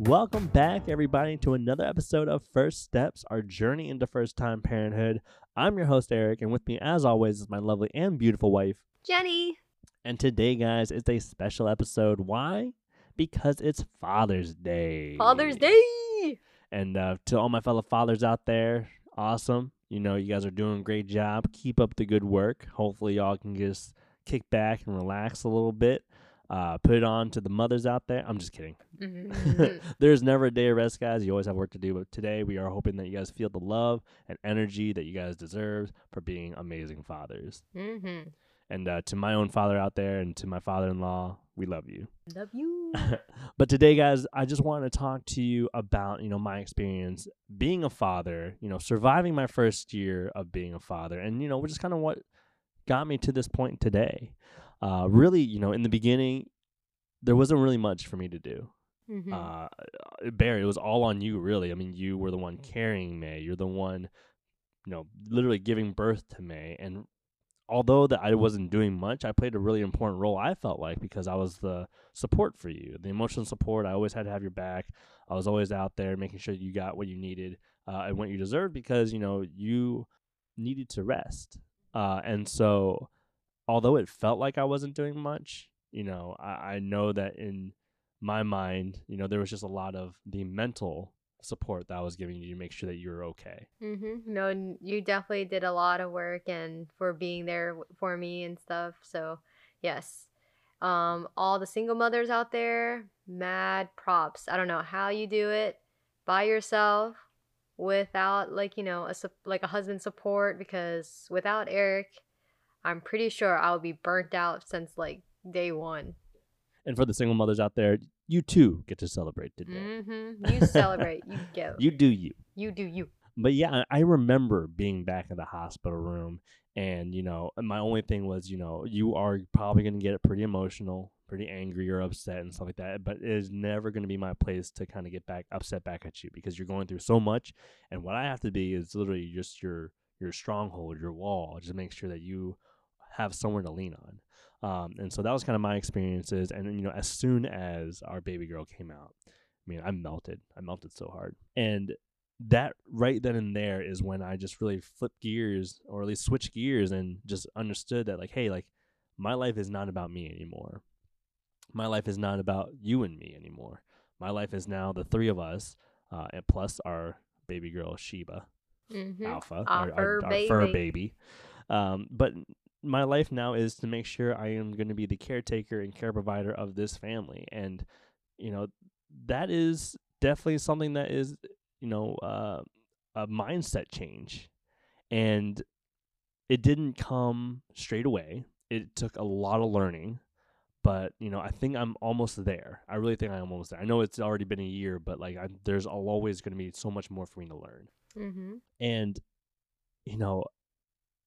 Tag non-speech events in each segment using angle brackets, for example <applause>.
Welcome back, everybody, to another episode of First Steps, our journey into first time parenthood. I'm your host, Eric, and with me, as always, is my lovely and beautiful wife. Jenny. And today, guys, is a special episode. Why? Because it's Father's Day. Father's Day. And uh, to all my fellow fathers out there, awesome. You know, you guys are doing a great job. Keep up the good work. Hopefully, y'all can just kick back and relax a little bit. Uh, put it on to the mothers out there. I'm just kidding. Mhm. <laughs> There's never a day of rest, guys. You always have work to do. But today, we are hoping that you guys feel the love and energy that you guys deserve for being amazing fathers. Mhm. And uh, to my own father out there and to my father in law, we love you. Love you. <laughs> but today, guys, I just want to talk to you about, you know, my experience being a father, you know, surviving my first year of being a father, and, you know, which is kind of what got me to this point today. Uh, really, you know, in the beginning, there wasn't really much for me to do. Mhm. Uh, Barry, it was all on you, really. I mean, you were the one carrying May. You're the one, you know, literally giving birth to May. And although that I wasn't doing much, I played a really important role. I felt like because I was the support for you, the emotional support. I always had to have your back. I was always out there making sure you got what you needed uh, and what you deserved because you know you needed to rest. Uh, and so, although it felt like I wasn't doing much, you know, I, I know that in my mind, you know, there was just a lot of the mental support that I was giving you to make sure that you were okay. Mm-hmm. No, you definitely did a lot of work and for being there for me and stuff. So, yes. Um all the single mothers out there, mad props. I don't know how you do it by yourself without like, you know, a like a husband support because without Eric, I'm pretty sure I'll be burnt out since like day 1. And for the single mothers out there, you too get to celebrate today. Mhm. You celebrate, you <laughs> go. You do you. you do you. But yeah, I I remember being back in the hospital room, and you know, my only thing was, you know, you are probably going to get pretty emotional, pretty angry or upset and stuff like that. But it is never going to be my place to kind of get back upset back at you because you're going through so much, and what I have to be is literally just your your stronghold, your wall, just make sure that you have somewhere to lean on. Um, and so that was kind of my experiences. And you know, as soon as our baby girl came out, I mean, I melted. I melted so hard. And that right then and there is when I just really flipped gears, or at least switched gears, and just understood that, like, hey, like, my life is not about me anymore. My life is not about you and me anymore. My life is now the three of us, uh, and plus our baby girl Sheba, Mhm. Alpha, Our our, our, fur baby. baby. Um, but my life now is to make sure I am going to be the caretaker and care provider of this family, and you know that is definitely something that is you know uh, a mindset change, and it didn't come straight away. It took a lot of learning. But you know, I think I'm almost there. I really think I'm almost there. I know it's already been a year, but like, I, there's always going to be so much more for me to learn Mm-hmm. and you know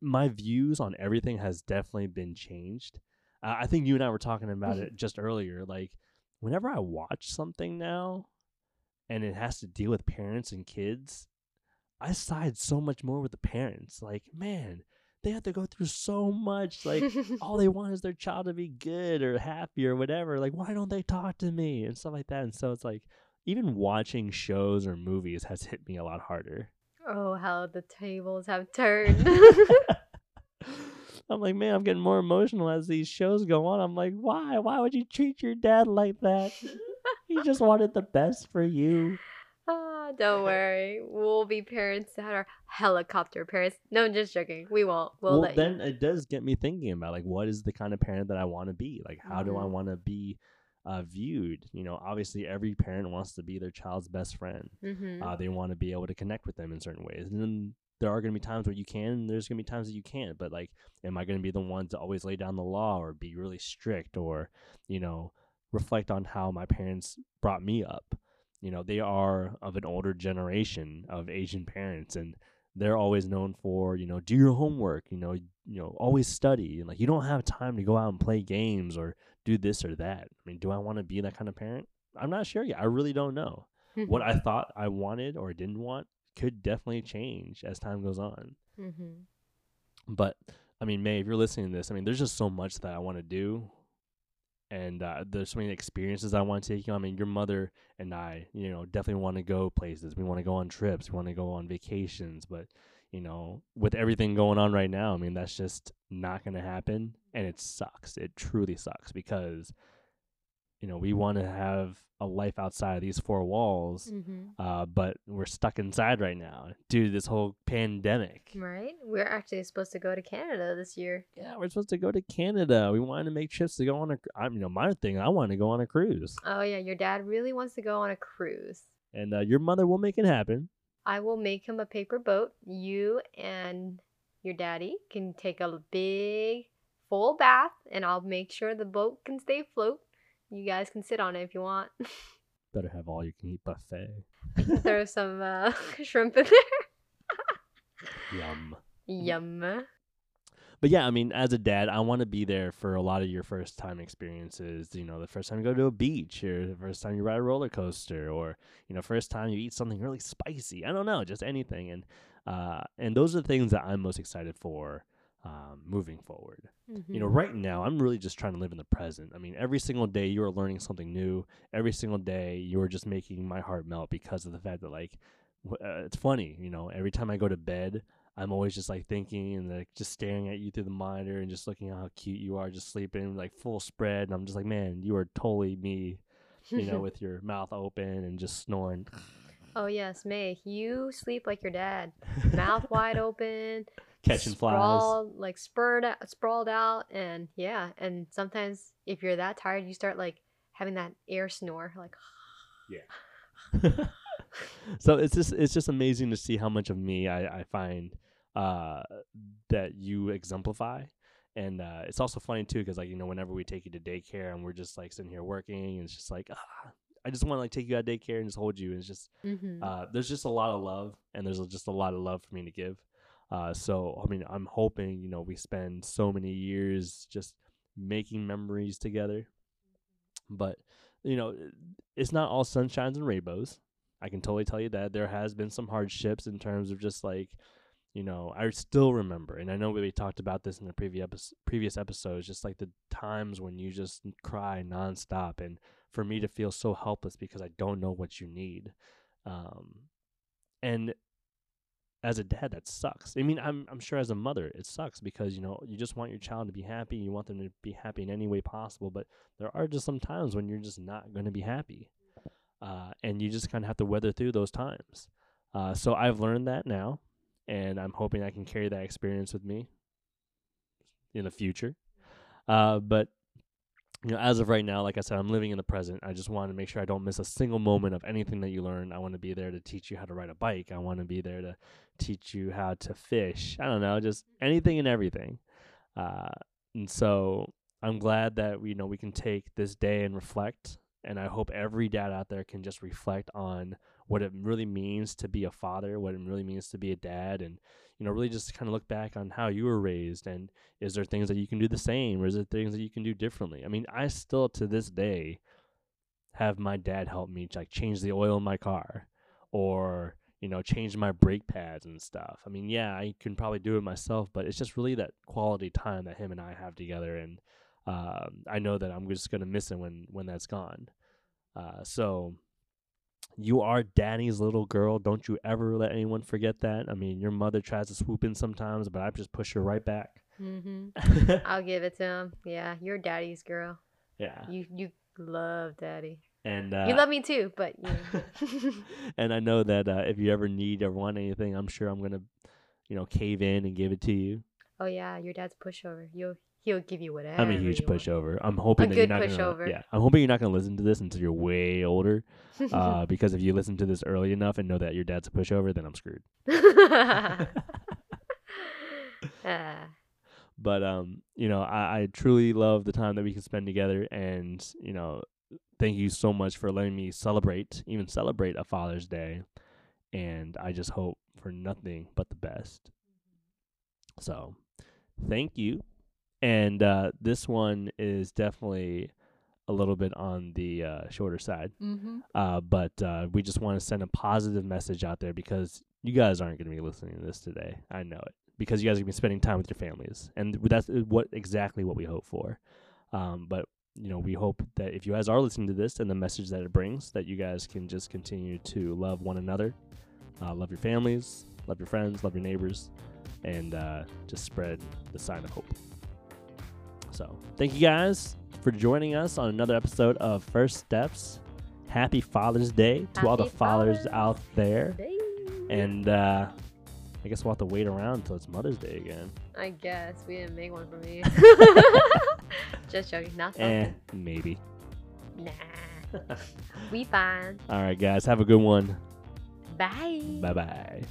my views on everything has definitely been changed uh, i think you and i were talking about it just earlier like whenever i watch something now and it has to deal with parents and kids i side so much more with the parents like man they have to go through so much like <laughs> all they want is their child to be good or happy or whatever. Like, why don't they talk to me and stuff like that? And so it's like, even watching shows or movies has hit me a lot harder. oh, how the tables have turned. <laughs> <laughs> I'm like, man, I'm getting more emotional as these shows go on. I'm like, why? Why would you treat your dad like that? he just wanted the best for you. <laughs> ah, don't worry. We'll be parents that are helicopter parents. No, I'm just joking. We won't. We'll, well, let then you. it does get me thinking about like, what is the kind of parent that I want to be? Like, how do I Mhm. want to be uh, viewed? You know, obviously, every parent wants to be their child's best friend. Mhm. uh, they want to be able to connect with them in certain ways. And then there are going to be times where you can, and there's going to be times that you can't. But like, am I going to be the one to always lay down the law or be really strict or, you know, reflect on how my parents brought me up? You know, they are of an older generation of Asian parents, and they're always known for, you know, do your homework. You know, you know, always study. And like, you don't have time to go out and play games or do this or that. I mean, do I want to be that kind of parent? I'm not sure yet. I really don't know what I thought I wanted or didn't want could definitely change as time goes on. Mhm. But I mean, May, if you're listening to this, I mean, there's just so much that I want to do. and uh, there's so many experiences I want to take you. I mean, your mother and I, you know, definitely want to go places. We want to go on trips. We want to go on vacations. But you know, with everything going on right now, I mean, that's just not going to happen, and it sucks. It truly sucks because you know we want to have a life outside of these four walls, Mm-hmm. uh, but we're stuck inside right now due to this whole pandemic. Right? We're actually supposed to go to Canada this year. Yeah, we're supposed to go to Canada. We wanted to make trips to go on a. I you know, my thing. I want to go on a cruise, Oh yeah, your dad really wants to go on a cruise. and uh, your mother will make it happen. I will make him a paper boat. You and your daddy can take a big full bath, and I'll make sure the boat can stay afloat. You guys can sit on it if you want. <laughs> Better have all you can eat buffet. <laughs> Throw some uh, <laughs> shrimp in there. Yum. Yum. But yeah, I mean, as a dad, I want to be there for a lot of your first time experiences. You know, the first time you go to a beach, or the first time you ride a roller coaster, or you know, first time you eat something really spicy. I don't know, just anything. And uh, and those are the things that I'm most excited for um, moving forward. You know, Mhm. right now, I'm really just trying to live in the present. I mean, every single day you are learning something new. Every single day you are just making my heart melt because of the fact that, like, w- uh, it's funny, you know, every time I go to bed, I'm always just like thinking and like just staring at you through the monitor and just looking at how cute you are, just sleeping like full spread. And I'm just like, man, you are totally me, you know, <laughs> with your mouth open and just snoring. oh yes, May. You sleep like your dad. <laughs> Mouth wide open, Catching flies. sprawled, like spurred out, sprawled out, and yeah. And sometimes if you're that tired, you start like having that air snore, like yeah. <sighs> <laughs> so it's just it's just amazing to see how much of me I, I find uh, that you exemplify. And uh, it's also funny too because like you know whenever we take you to daycare and we're just like sitting here working and it's just like ah, I just want to like take you out of daycare and just hold you and it's just mm-hmm. uh, there's just a lot of love and there's just a lot of love for me to give. Uh, so I mean I'm hoping you know we spend so many years just making memories together, but you know it's not all sunshines and rainbows. I can totally tell you that there has been some hardships in terms of just like, you know, I still remember, and I know we talked about this in the previous epi- previous episodes, just like the times when you just cry nonstop, and for me to feel so helpless because I don't know what you need, um, and as a dad, that sucks. I mean, I'm I'm sure as a mother, it sucks because you know you just want your child to be happy, you want them to be happy in any way possible, but there are just some times when you're just not going to be happy uh, and you just kind of have to weather through those times. Uh, so I've learned that now, and I'm hoping I can carry that experience with me in the future. Uh, but you know, as of right now, like I said, I'm living in the present. I just want to make sure I don't miss a single moment of anything that you learn. I want to be there to teach you how to ride a bike. I want to be there to teach you how to fish. I don't know, just anything and everything. Uh, and so I'm glad that we you know we can take this day and reflect and I hope every dad out there can just reflect on what it really means to be a father, what it really means to be a dad, and you know, really just kind of look back on how you were raised, and is there things that you can do the same, or is there things that you can do differently? I mean, I still to this day have my dad help me like change the oil in my car, or you know, change my brake pads and stuff. I mean, yeah, I can probably do it myself, but it's just really that quality time that him and I have together, and um, I know that I'm just gonna miss it when when that's gone. Uh, so you are daddy's little girl. Don't you ever let anyone forget that. I mean, your mother tries to swoop in sometimes, but I just push her right back. Mm-hmm. <laughs> I'll give it to him. Yeah, you're daddy's girl. yeah, You you love daddy. and uh, you love me too, but you know. <laughs> and I know that uh, if you ever need or want anything, I'm sure I'm gonna, you know, cave in and give it to you. oh yeah, your dad's pushover. You'll he'll give you whatever. I'm a huge pushover. I'm hoping A that you're not gonna. pushover. Yeah, I'm hoping you're not gonna listen to this until you're way older. Uh, <laughs> because if you listen to this early enough and know that your dad's a pushover, then I'm screwed. <laughs> <laughs> Ah, but um you know I, I truly love the time that we can spend together and you know thank you so much for letting me celebrate even celebrate a father's day and i just hope for nothing but the best so thank you and uh this one is definitely a little bit on the uh, shorter side mm-hmm. uh, but uh, we just want to send a positive message out there because you guys aren't going to be listening to this today. I know it because you guys are going to be spending time with your families, and that's what exactly what we hope for. Um, but you know, we hope that if you guys are listening to this and the message that it brings, that you guys can just continue to love one another, uh, love your families, love your friends, love your neighbors, and uh, just spread the sign of hope. So, thank you guys for joining us on another episode of First Steps. Happy Father's Day to all the fathers Father's out there. Day. And uh, I guess we'll have to wait around until it's Mother's Day again. I guess we didn't make one for me. <laughs> <laughs> Just joking. Not Eh, maybe. Nah. <laughs> we fine. All right, guys. Have a good one. Bye. Bye bye.